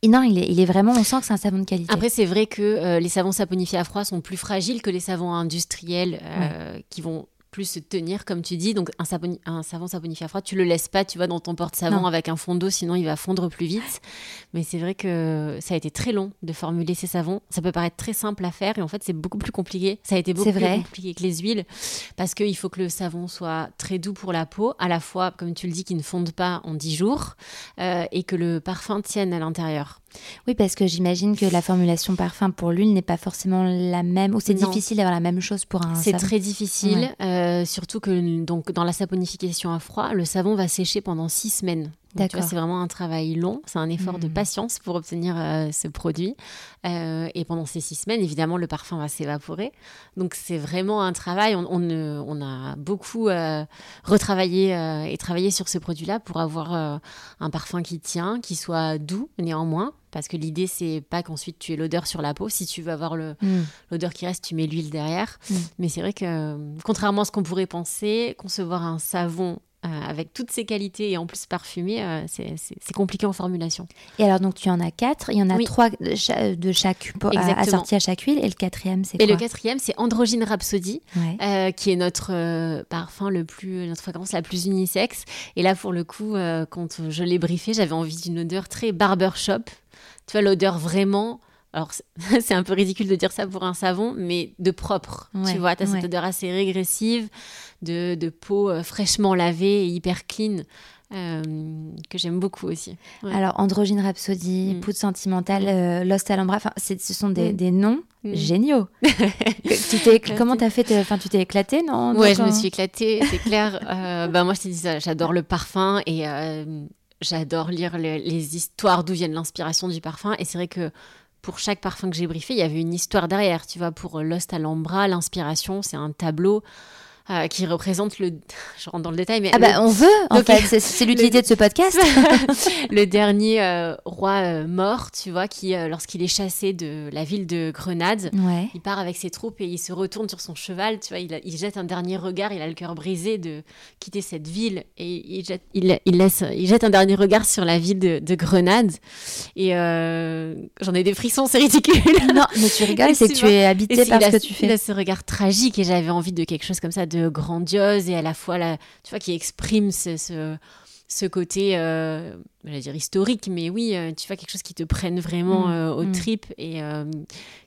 non, il est, il est, vraiment, on sent que c'est un savon de qualité. Après, c'est vrai que euh, les savons saponifiés à froid sont plus fragiles que les savons industriels euh, qui vont plus se tenir, comme tu dis. Donc, un, un savon saponifié à froid, tu le laisses pas, tu vois, dans ton porte-savon avec un fond d'eau, sinon il va fondre plus vite. Mais c'est vrai que ça a été très long de formuler ces savons. Ça peut paraître très simple à faire, et en fait, c'est beaucoup plus compliqué. Ça a été beaucoup plus compliqué que les huiles, parce qu'il faut que le savon soit très doux pour la peau, à la fois, comme tu le dis, qu'il ne fonde pas en 10 jours, euh, et que le parfum tienne à l'intérieur. Oui, parce que j'imagine que la formulation parfum pour l'huile n'est pas forcément la même, ou c'est difficile d'avoir la même chose pour un C'est très difficile, euh, surtout que donc, dans la saponification à froid, le savon va sécher pendant six semaines. D'accord. C'est vraiment un travail long, c'est un effort de hmm. patience pour obtenir euh, ce produit. Euh, et pendant ces six semaines, évidemment, le parfum va s'évaporer. Donc c'est vraiment un travail. On, on, on a beaucoup retravaillé et travaillé sur ce produit-là pour avoir un parfum qui tient, qui soit doux néanmoins, parce que l'idée c'est pas qu'ensuite tu aies l'odeur sur la peau. Si tu veux avoir mm. l'odeur qui reste, tu mets l'huile derrière. Mm. Mais c'est vrai que contrairement à ce qu'on pourrait penser, concevoir un savon euh, avec toutes ses qualités et en plus parfumé, euh, c'est compliqué en formulation. Et alors, donc tu en as quatre, il y en a trois de, chaque, assortis à chaque huile, et le quatrième, c'est quoi Et le quatrième, c'est Androgyne Rhapsody, euh, qui est notre parfum le plus, notre fragrance la plus unisexe. Et là, pour le coup, quand je l'ai briefé, j'avais envie d'une odeur très barbershop. Tu vois, l'odeur vraiment alors c'est un peu ridicule de dire ça pour un savon, mais de propre. tu vois, tu as cette odeur assez régressive de, de peau euh, fraîchement lavée et hyper clean. Euh, que j'aime beaucoup aussi. Alors, Androgyne Rhapsody, mm. Poudre Sentimentale, euh, Lost Alhambra, ce sont des, mm. des noms mm. géniaux. tu comment t'as fait Enfin, tu t'es éclatée, non Ouais, je me suis éclatée, c'est clair. bah, moi, je t'ai dit ça, j'adore le parfum et j'adore lire les histoires d'où viennent l'inspiration du parfum. Et c'est vrai que pour chaque parfum que j'ai briefé, il y avait une histoire derrière. Tu vois, pour Lost Alhambra, l'inspiration, c'est un tableau euh, qui représente le. Je rentre dans le détail, mais. Ah, bah, on veut, en fait, c'est l'utilité de ce podcast. le dernier euh, roi euh, mort, tu vois, qui, lorsqu'il est chassé de la ville de Grenade, il part avec ses troupes et il se retourne sur son cheval, tu vois, il, jette un dernier regard, il a le cœur brisé de quitter cette ville et il jette, il, laisse, il jette un dernier regard sur la ville de, Grenade. Et j'en ai des frissons, c'est ridicule. Non, mais tu rigoles, c'est que tu es habité par ce que tu fais. Il a ce regard tragique et j'avais envie de quelque chose comme ça de grandiose et à la fois, la, tu vois, qui exprime ce, ce, côté, euh, je dire historique, mais oui, euh, tu vois, quelque chose qui te prenne vraiment mm. euh, au mm. trip et euh,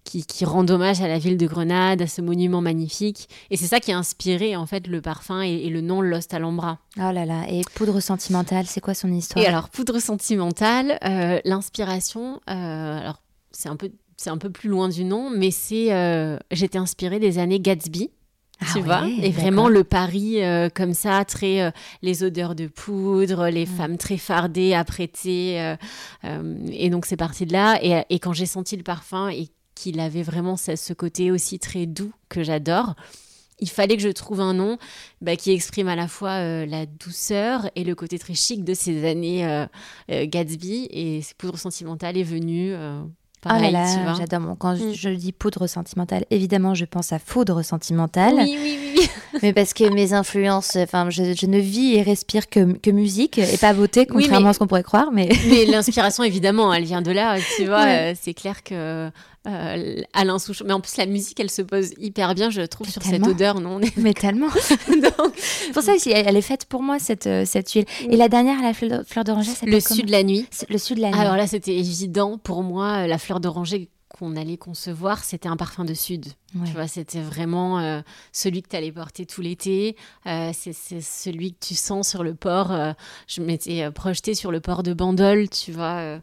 qui, qui, rend hommage à la ville de Grenade, à ce monument magnifique. Et c'est ça qui a inspiré, en fait, le parfum et, le nom Lost Alhambra. Oh là là, et Poudre Sentimentale, c'est quoi son histoire? Et alors, Poudre Sentimentale, l'inspiration, alors, c'est un peu c'est un peu plus loin du nom, mais c'est j'étais inspirée des années Gatsby. Ah tu vois? et vraiment le Paris euh, comme ça très euh, les odeurs de poudre les mm. femmes très fardées apprêtées euh, et donc c'est parti de là. Et, et quand j'ai senti le parfum et qu'il avait vraiment ce, ce, côté aussi très doux que j'adore il fallait que je trouve un nom bah, qui exprime à la fois la douceur et le côté très chic de ces années Gatsby. Et Poudre sentimentale est venue ah là là, j'adore. Quand mm. je, dis poudre sentimentale, évidemment, je pense à foudre sentimentale. Oui, oui, oui. Mais parce que mes influences, enfin, je, je ne vis et respire que, que musique et pas beauté, Oui, contrairement mais- à ce qu'on pourrait croire. Mais Mais l'inspiration, évidemment, elle vient de là, tu vois. Ouais. euh, c'est clair que euh, Alain Souchon. Mais en plus, la musique, elle se pose hyper bien, je trouve, sur Tellement. cette odeur. Non, on est- mais tellement. Donc, C'est pour ça aussi, elle, est faite pour moi cette euh, cette huile. Et la dernière, la fleur, d'oranger, ça le sud de la nuit. le sud de la nuit. Alors là, c'était évident pour moi, euh, la fleur d'oranger qu'on allait concevoir, c'était un parfum de sud. Ouais. Tu vois, c'était vraiment euh, celui que tu allais porter tout l'été. Euh, c'est celui que tu sens sur le port. je m'étais projetée sur le port de Bandol, tu vois,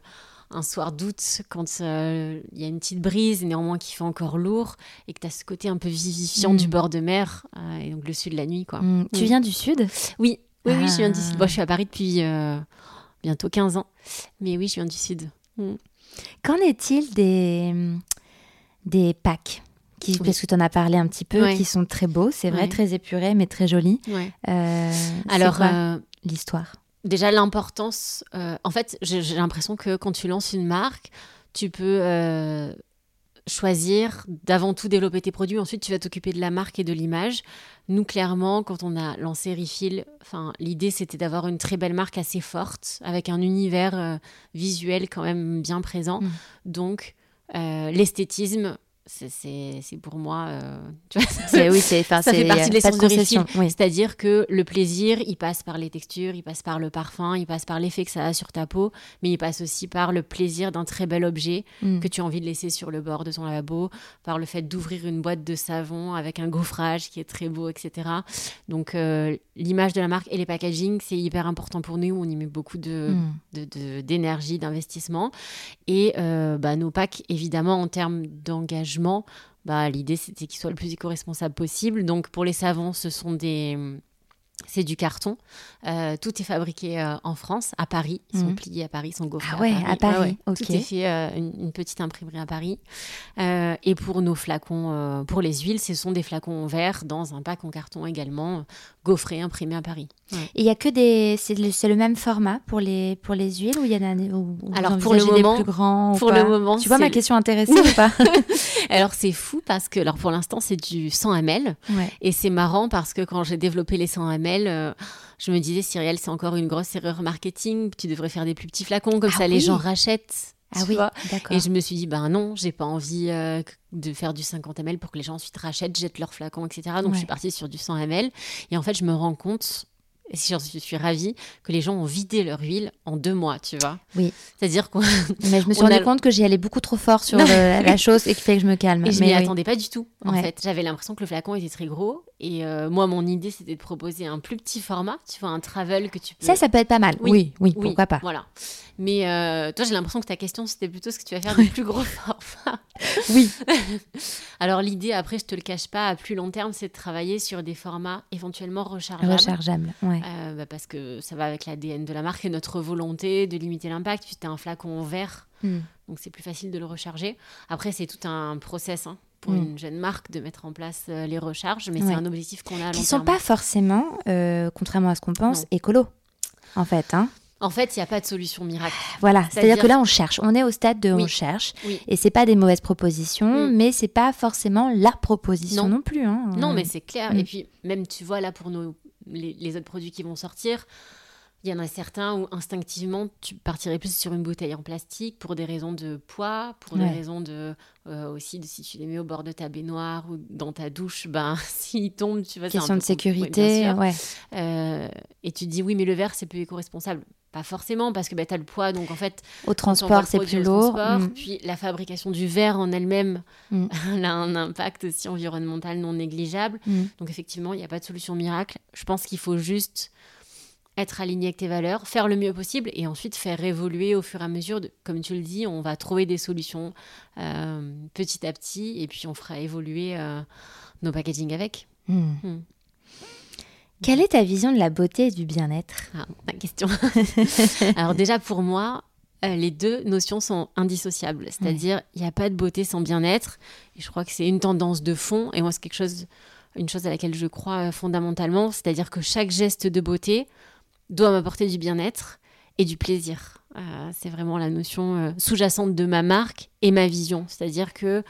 un soir d'août, quand euh, il y a une petite brise, néanmoins qui fait encore lourd, et que tu as ce côté un peu vivifiant Mm. du bord de mer, euh, et donc le sud de la nuit, quoi. Mm. Tu Mm. viens du sud? Oui, oui, oui, je viens Ah. d'ici. Moi, je suis à Paris depuis euh, bientôt 15 ans, mais oui, je viens du sud. Qu'en est-il des, des packs qui, Oui. Parce que tu en as parlé un petit peu, Ouais. qui sont très beaux, c'est vrai, Ouais. très épurés, mais très jolis. Ouais. Alors, l'histoire? Déjà l'importance. euh, en fait, j'ai l'impression que quand tu lances une marque, tu peux euh, choisir d'avant tout développer tes produits. Ensuite, tu vas t'occuper de la marque et de l'image. Nous, clairement, quand on a lancé Refill, enfin, l'idée c'était d'avoir une très belle marque assez forte, avec un univers euh, visuel quand même bien présent. Mm. Donc, l'esthétisme. C'est- pour moi, euh, tu vois, Oui, Ça fait partie de l'essence de. Oui. c'est-à-dire que le plaisir, il passe par les textures, il passe par le parfum, il passe par l'effet que ça a sur ta peau, mais il passe aussi par le plaisir d'un très bel objet Mm. que tu as envie de laisser sur le bord de ton lavabo, par le fait d'ouvrir une boîte de savon avec un gaufrage qui est très beau, etc. Donc euh, l'image de la marque et les packaging, c'est hyper important pour nous. On y met beaucoup de, Mm. d'énergie, d'investissement. Et euh, bah, nos packs, évidemment, en termes d'engagement, bah, l'idée c'était qu'ils soient le plus éco-responsables possible. Donc pour les savons, ce sont des... C'est du carton. Euh, tout est fabriqué euh, en France, à Paris. Ils sont Mhm. pliés à Paris, ils sont gaufrés Ah ouais, à Paris, ok. Tout est fait, euh, une, une petite imprimerie à Paris. Et pour nos flacons, pour les huiles, ce sont des flacons en verre dans un pack en carton également, gaufrés, imprimés à Paris. Ouais. Et il y a que des. C'est le, même format pour les, pour les huiles ou il y en a des- ou- ou vous Alors, pour le moment- plus grands ou pour pas le moment, Tu vois ma question intéressée ou pas Alors c'est fou parce que, alors pour l'instant, c'est du 100 ml. Ouais. Et c'est marrant parce que quand j'ai développé les 100 ml, euh, je me disais, Cyrielle, c'est encore une grosse erreur marketing. Tu devrais faire des plus petits flacons, comme Ah ça les gens rachètent. Ah tu oui, vois. d'accord. Et je me suis dit, ben non, j'ai pas envie euh, de faire du 50 ml pour que les gens ensuite rachètent, jettent leurs flacons, etc. Donc Ouais. je suis partie sur du 100 ml. Et en fait, je me rends compte, et je suis ravie, que les gens ont vidé leur huile en deux mois, tu vois. Oui. C'est-à-dire qu'on Mais je me suis rendu a- compte que j'y allais beaucoup trop fort sur le- la chose et qu'il fallait que je me calme. Et je m'y oui. attendais pas du tout. En Ouais. fait, j'avais l'impression que le flacon était très gros. Et euh, moi, mon idée, c'était de proposer un plus petit format. Tu vois, un travel que tu peux. Ça, ça peut être pas mal. Oui, oui, Oui, pourquoi pas. Voilà. Mais euh, toi, j'ai l'impression que ta question, c'était plutôt ce que tu vas faire de plus gros format. Oui. Alors, l'idée, après, je te le cache pas, à plus long terme, c'est de travailler sur des formats éventuellement rechargeables. Rechargeable, ouais. Euh, bah, parce que ça va avec l'ADN de la marque et notre volonté de limiter l'impact. Tu as un flacon en verre, Hmm. donc c'est plus facile de le recharger. Après, c'est tout un process hein, pour Mm. une jeune marque de mettre en place euh, les recharges, mais Ouais. c'est un objectif qu'on a à long Qui sont terme. pas forcément, euh, contrairement à ce qu'on pense, Non. écolo. En fait, hein. En fait, il n'y a pas de solution miracle. Voilà, c'est-à-dire C'est-à-dire- que là on cherche, on est au stade de Oui. on cherche, Oui. et c'est pas des mauvaises propositions, Mm. mais c'est pas forcément la proposition non, Non. plus. Hein. Non, mais c'est clair. Mm. Et puis, même, tu vois, là, pour nos, les, les autres produits qui vont sortir, il y en a certains où instinctivement, tu partirais plus sur une bouteille en plastique pour des raisons de poids, pour des raisons de. euh, aussi, de si tu les mets au bord de ta baignoire ou dans ta douche, ben, s'ils tombent, tu un question peu de oui, sécurité, ouais. Euh, et tu te dis, oui, mais le verre, c'est plus éco-responsable. Pas forcément, parce que bah, tu as le poids, donc en fait, Au transport c'est plus lourd. transport, Mm. Puis la fabrication du verre en elle-même, Mm. elle a un impact aussi environnemental non négligeable. Mm. Donc effectivement, il n'y a pas de solution miracle. Je pense qu'il faut juste être aligné avec tes valeurs, faire le mieux possible et ensuite faire évoluer au fur et à mesure. De, comme tu le dis, on va trouver des solutions euh, petit à petit et puis on fera évoluer euh, nos packaging avec. Mm. Mm. Quelle est ta vision de la beauté et du bien-être? Ah, la question. Alors déjà pour moi, euh, les deux notions sont indissociables. C'est-à-dire, il n'y a pas de beauté sans bien-être. Et je crois que c'est une tendance de fond. Et moi, c'est quelque chose, une chose à laquelle je crois fondamentalement. C'est-à-dire que chaque geste de beauté doit m'apporter du bien-être et du plaisir. Euh, c'est vraiment la notion euh, sous-jacente de ma marque et ma vision. C'est-à-dire que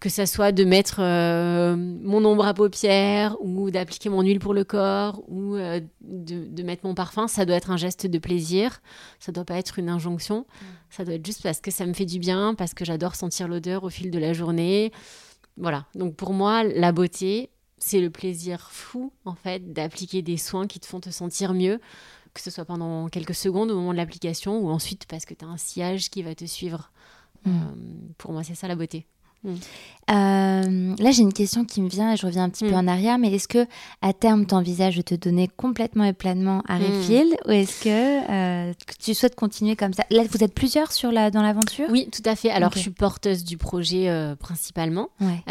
que ça soit de mettre euh, mon ombre à paupières ou d'appliquer mon huile pour le corps ou euh, de, de, mettre mon parfum, ça doit être un geste de plaisir. Ça doit pas être une injonction. Ça doit être juste parce que ça me fait du bien, parce que j'adore sentir l'odeur au fil de la journée. Voilà. Donc pour moi, la beauté, c'est le plaisir fou en fait d'appliquer des soins qui te font te sentir mieux que ce soit pendant quelques secondes au moment de l'application ou ensuite parce que tu as un sillage qui va te suivre. Mm. Euh, pour moi, c'est ça la beauté. Mm. Euh, là, j'ai une question qui me vient et je reviens un petit peu Mm. en arrière, mais est-ce que à terme, tu envisages de te donner complètement et pleinement à Mm. Refill ou est-ce que, euh, que tu souhaites continuer comme ça? Là, vous êtes plusieurs sur la, dans l'aventure? Oui, tout à fait. Alors, je suis porteuse du projet euh, principalement. Ouais.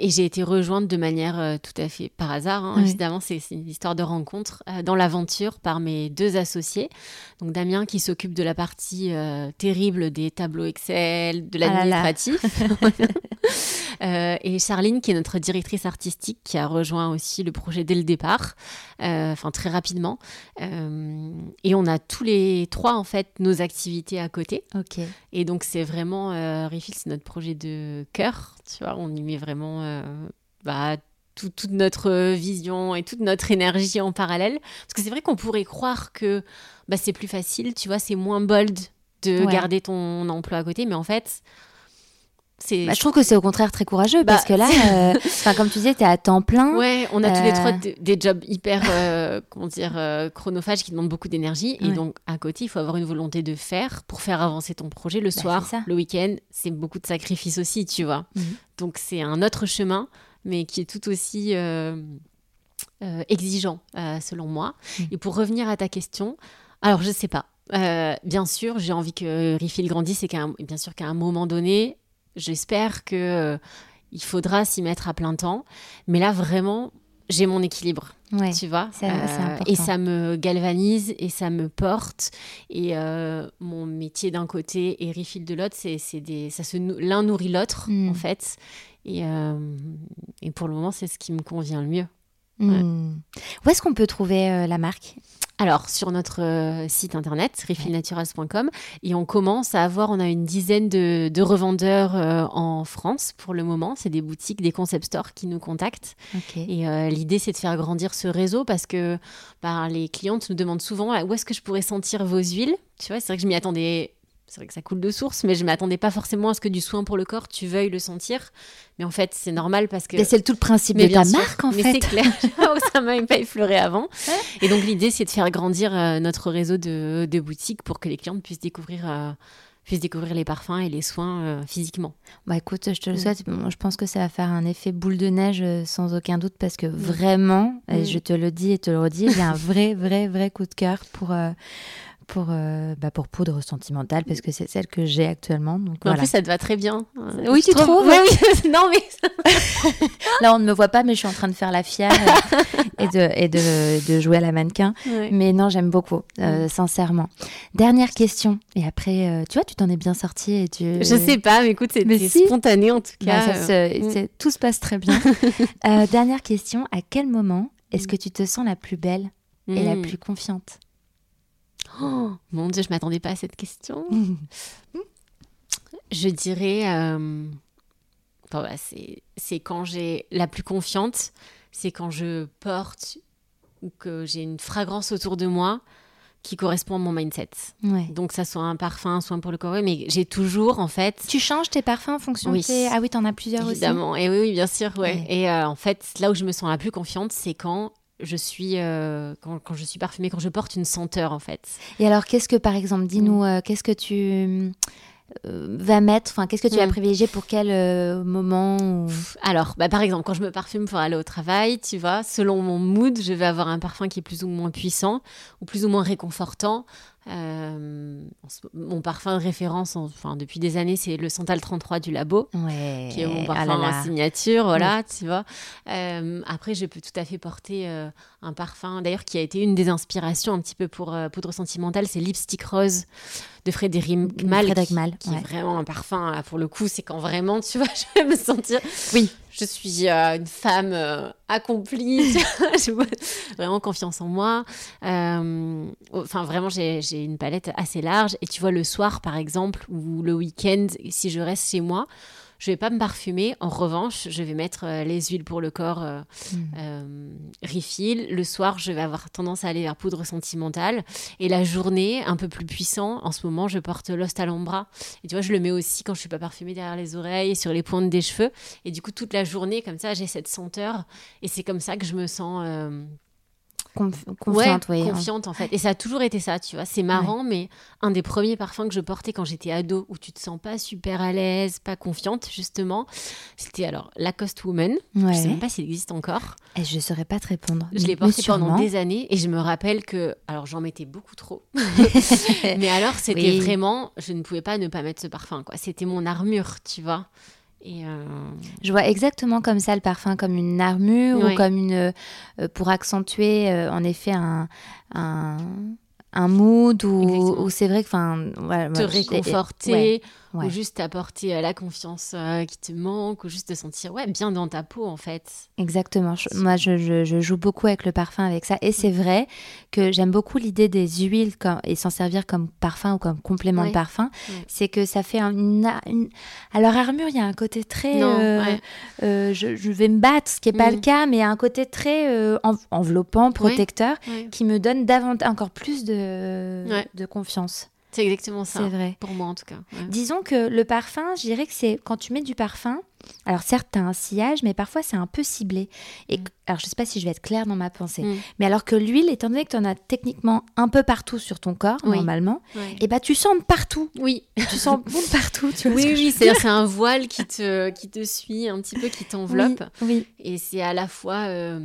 Et j'ai été rejointe de manière tout à fait par hasard. hein. Évidemment, c'est une histoire de rencontre dans l'aventure par mes deux associés. Donc Damien qui s'occupe de la partie terrible des tableaux Excel, de Ah l'administratif. Euh, et Charline qui est notre directrice artistique qui a rejoint aussi le projet dès le départ, euh, enfin très rapidement. Euh, et on a tous les trois en fait nos activités à côté. Ok. Et donc, c'est vraiment, Refill, c'est notre projet de cœur, tu vois, on y met vraiment bah, tout- toute notre vision et toute notre énergie en parallèle. Parce que c'est vrai qu'on pourrait croire que bah, c'est plus facile, tu vois, c'est moins bold de Ouais. garder ton emploi à côté, mais en fait. Bah, je trouve que c'est au contraire très courageux parce Bah, que là, euh, comme tu disais, tu es à temps plein. Ouais, on a tous les Euh, trois des, jobs hyper, euh, comment dire, euh, chronophages qui demandent beaucoup d'énergie. Et donc, à côté, il faut avoir une volonté de faire pour faire avancer ton projet le Bah, soir, le week-end. C'est beaucoup de sacrifices aussi, tu vois. Mhm. Donc, c'est un autre chemin, mais qui est tout aussi exigeant, selon moi. Mhm. Et pour revenir à ta question, alors, je sais pas. Bien sûr, j'ai envie que Refill grandisse et un- bien sûr qu'à un moment donné, j'espère que euh, il faudra s'y mettre à plein temps. Mais là, vraiment, j'ai mon équilibre, Ouais. tu vois. important. et ça me galvanise et ça me porte. Et euh, mon métier d'un côté et Refill de l'autre, c'est, c'est des, ça se l'un nourrit l'autre Mm. en fait. Et, euh, et pour le moment, c'est ce qui me convient le mieux. Hmm. Où est-ce qu'on peut trouver euh, la marque? Alors, sur notre euh, site internet, refillnaturals.com, et on commence à avoir, on a une dizaine de, de revendeurs euh, en France pour le moment. C'est des boutiques, des concept stores qui nous contactent. Et euh, l'idée, c'est de faire grandir ce réseau parce que bah, les clientes nous demandent souvent Ah, où est-ce que je pourrais sentir vos huiles? Tu vois, c'est vrai que je m'y attendais. C'est vrai que ça coule de source, mais je m'attendais pas forcément à ce que du soin pour le corps, tu veuilles le sentir. Mais en fait, c'est normal parce que Mais c'est tout le principe mais de ta sûr, marque en mais fait. c'est clair. Oh, ça m'a même pas effleuré avant. Et donc l'idée, c'est de faire grandir euh, notre réseau de, de boutiques pour que les clientes puissent découvrir, euh, puissent découvrir les parfums et les soins euh, physiquement. Bah écoute, je te le Mm. souhaite. Je pense que ça va faire un effet boule de neige euh, sans aucun doute parce que vraiment, et Mm. je te le dis et te le redis, j'ai un vrai, vrai, vrai coup de cœur pour, pour, euh, bah, pour poudre sentimentale parce que c'est celle que j'ai actuellement. Donc En plus, ça te va très bien. Euh, Oui, tu trouves oui. non, mais Là, on ne me voit pas, mais je suis en train de faire la fière euh, et, de, et de, de jouer à la mannequin. Mais non, j'aime beaucoup, euh, sincèrement. Dernière question. Et après, tu vois, tu t'en es bien sorti et tu. Je sais pas, mais écoute, si. spontané en tout Bah, cas. ça se- mm. c'est- tout se passe très bien. Dernière question. À quel moment est-ce que tu te sens la plus belle et la mm. plus confiante? Oh, mon Dieu, je m'attendais pas à cette question. Je dirais, euh, bon, bah, c'est quand j'ai la plus confiante, c'est quand je porte ou que j'ai une fragrance autour de moi qui correspond à mon mindset. Ouais. Donc, ça soit un parfum, soit pour le corps, mais j'ai toujours en fait. Tu changes tes parfums en fonction Oui. de tes... Ah oui, t'en as plusieurs Évidemment, et oui, oui, bien sûr, ouais. Ouais. Et euh, en fait, là où je me sens la plus confiante, c'est quand je suis euh, quand, quand je suis parfumée, quand je porte une senteur en fait. Et alors, qu'est-ce que, par exemple, dis-nous, euh, qu'est-ce que tu euh, vas mettre Enfin, qu'est-ce que tu vas Mm. privilégier pour quel moment ou- Alors, bah, par exemple, quand je me parfume pour aller au travail, tu vois, selon mon mood, je vais avoir un parfum qui est plus ou moins puissant ou plus ou moins réconfortant. Euh, mon parfum de référence, enfin, depuis des années, c'est le Santal 33 du Labo. Ouais. qui est mon ah parfum là là. signature, voilà, tu vois. Euh, après, je peux tout à fait porter euh, un parfum, d'ailleurs, qui a été une des inspirations un petit peu pour Poudre Sentimentale, c'est Lipstick Rose de Frédéric Mal. Frédéric qui- Malle, Qui ouais. est vraiment un parfum, là, pour le coup, c'est quand vraiment, tu vois, je vais me sentir... Oui. Je suis euh, une femme euh, accomplie, vraiment confiance en moi. Euh, Enfin, vraiment, j'ai une palette assez large. Et tu vois, le soir, par exemple, ou le week-end, si je reste chez moi, je vais pas me parfumer. En revanche, je vais mettre euh, les huiles pour le corps euh, Mm. euh, refill. Le soir, je vais avoir tendance à aller vers poudre sentimentale. Et la journée, un peu plus puissant. En ce moment, je porte Lost Alhambra. Et tu vois, je le mets aussi quand je suis pas parfumée derrière les oreilles et sur les pointes des cheveux. Et du coup, toute la journée, comme ça, j'ai cette senteur. Et c'est comme ça que je me sens. Conf- confiante, ouais, hein. confiante en fait. Et ça a toujours été ça, tu vois. C'est marrant, mais un des premiers parfums que je portais quand j'étais ado, où tu te sens pas super à l'aise, pas confiante, justement, c'était alors Lacoste Woman. Je sais même pas s'il existe encore. Et je saurais pas te répondre. Je l'ai porté pendant des années et je me rappelle que, alors j'en mettais beaucoup trop, mais alors c'était Oui. vraiment, je ne pouvais pas ne pas mettre ce parfum, quoi. C'était mon armure, tu vois. Et euh, Je vois exactement comme ça le parfum, comme une armure ou comme une. euh, pour accentuer euh, en effet un. un un mood ou, c'est vrai que enfin voilà, te réconforter, ouais, ouais. ou juste t'apporter euh, la confiance euh, qui te manque, ou juste te sentir ouais, bien dans ta peau en fait. Exactement. Je- moi, je, je- je joue beaucoup avec le parfum, avec ça. Et c'est vrai que j'aime beaucoup l'idée des huiles comme- et s'en servir comme parfum ou comme complément Ouais. de parfum. Ouais. C'est que ça fait un- une, une- Alors, armure, il y a un côté très. Non, euh, euh, je, vais me battre, ce qui n'est pas Mm. le cas, mais il y a un côté très en- enveloppant, protecteur, qui me donne davantage, encore plus de confiance. C'est exactement ça. C'est vrai. Pour moi en tout cas. ouais. Disons que le parfum, je dirais que c'est quand tu mets du parfum. Alors certes, tu as un sillage, mais parfois c'est un peu ciblé. Et que- alors je sais pas si je vais être claire dans ma pensée, Mm. mais alors que l'huile, étant donné que tu en as techniquement un peu partout sur ton corps, Oui. normalement, et bah tu sens partout. Oui, Tu sens bon de partout, tu vois oui, ce que oui, c'est un voile qui te, qui te suit un petit peu, qui t'enveloppe. Oui, Et c'est à la fois, euh,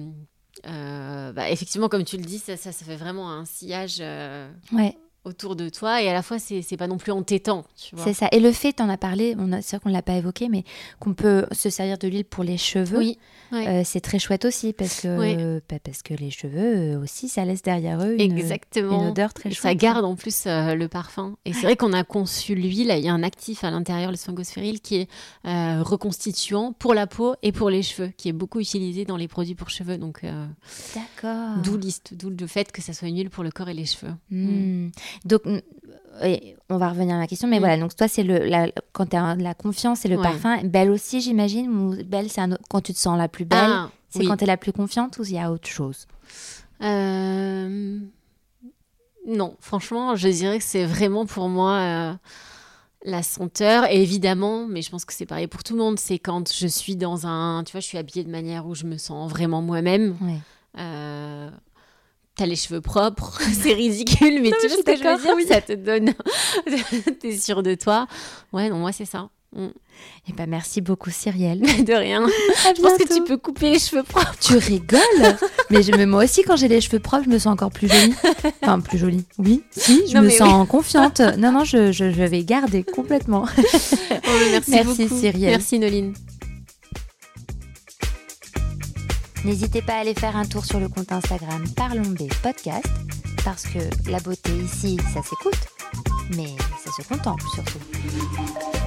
euh, bah, effectivement, comme tu le dis, ça, ça, ça fait vraiment un sillage euh, ouais, autour de toi. Et à la fois, c'est pas non plus entêtant, c'est ça. Et le fait, tu en as parlé, on a- c'est vrai qu'on l'a pas évoqué, mais qu'on peut se servir de l'huile pour les cheveux. Oui, ouais. euh, c'est très chouette aussi parce que, Ouais. bah, parce que les cheveux euh, aussi, ça laisse derrière eux une, exactement. une odeur très Et chouette. ça garde en plus euh, le parfum. Et c'est vrai qu'on a conçu l'huile, il y a un actif à l'intérieur, le sphingosphéril, qui est reconstituant pour la peau et pour les cheveux, qui est beaucoup utilisé dans les produits pour cheveux. Donc, D'accord. d'où le fait que ça soit une huile pour le corps et les cheveux. Hmm. Donc, on va revenir à ma question, mais Mm. voilà, donc toi, c'est le, la, quand tu as la confiance et le Ouais. parfum. Belle aussi, j'imagine, ou belle, c'est un autre- quand tu te sens la plus belle, Ah, c'est oui. quand tu es la plus confiante ou il y a autre chose? Euh, Non, franchement, je dirais que c'est vraiment pour moi euh, la senteur. Et évidemment, mais je pense que c'est pareil pour tout le monde, c'est quand je suis dans un. Tu vois, je suis habillée de manière où je me sens vraiment moi-même. Ouais. Euh, T'as les cheveux propres, c'est ridicule, mais Non, tu vois ce que je veux d'accord, dire? Oui. Ça te donne. T'es sûre de toi? Ouais, non, moi, c'est ça. Mm. Eh ben, merci beaucoup, Cyrielle. De rien. À Je pense que tu peux couper les cheveux propres. Tu rigoles? Mais je, moi aussi, quand j'ai les cheveux propres, je me sens encore plus jolie. Enfin, plus jolie. Oui, si, je Non, me sens confiante. Non, non, je, je, je vais garder complètement. Oh, merci, Merci, beaucoup. Cyrielle. Merci, Noline. N'hésitez pas à aller faire un tour sur le compte Instagram Parlons B Podcast, parce que la beauté ici, ça s'écoute, mais ça se contemple surtout.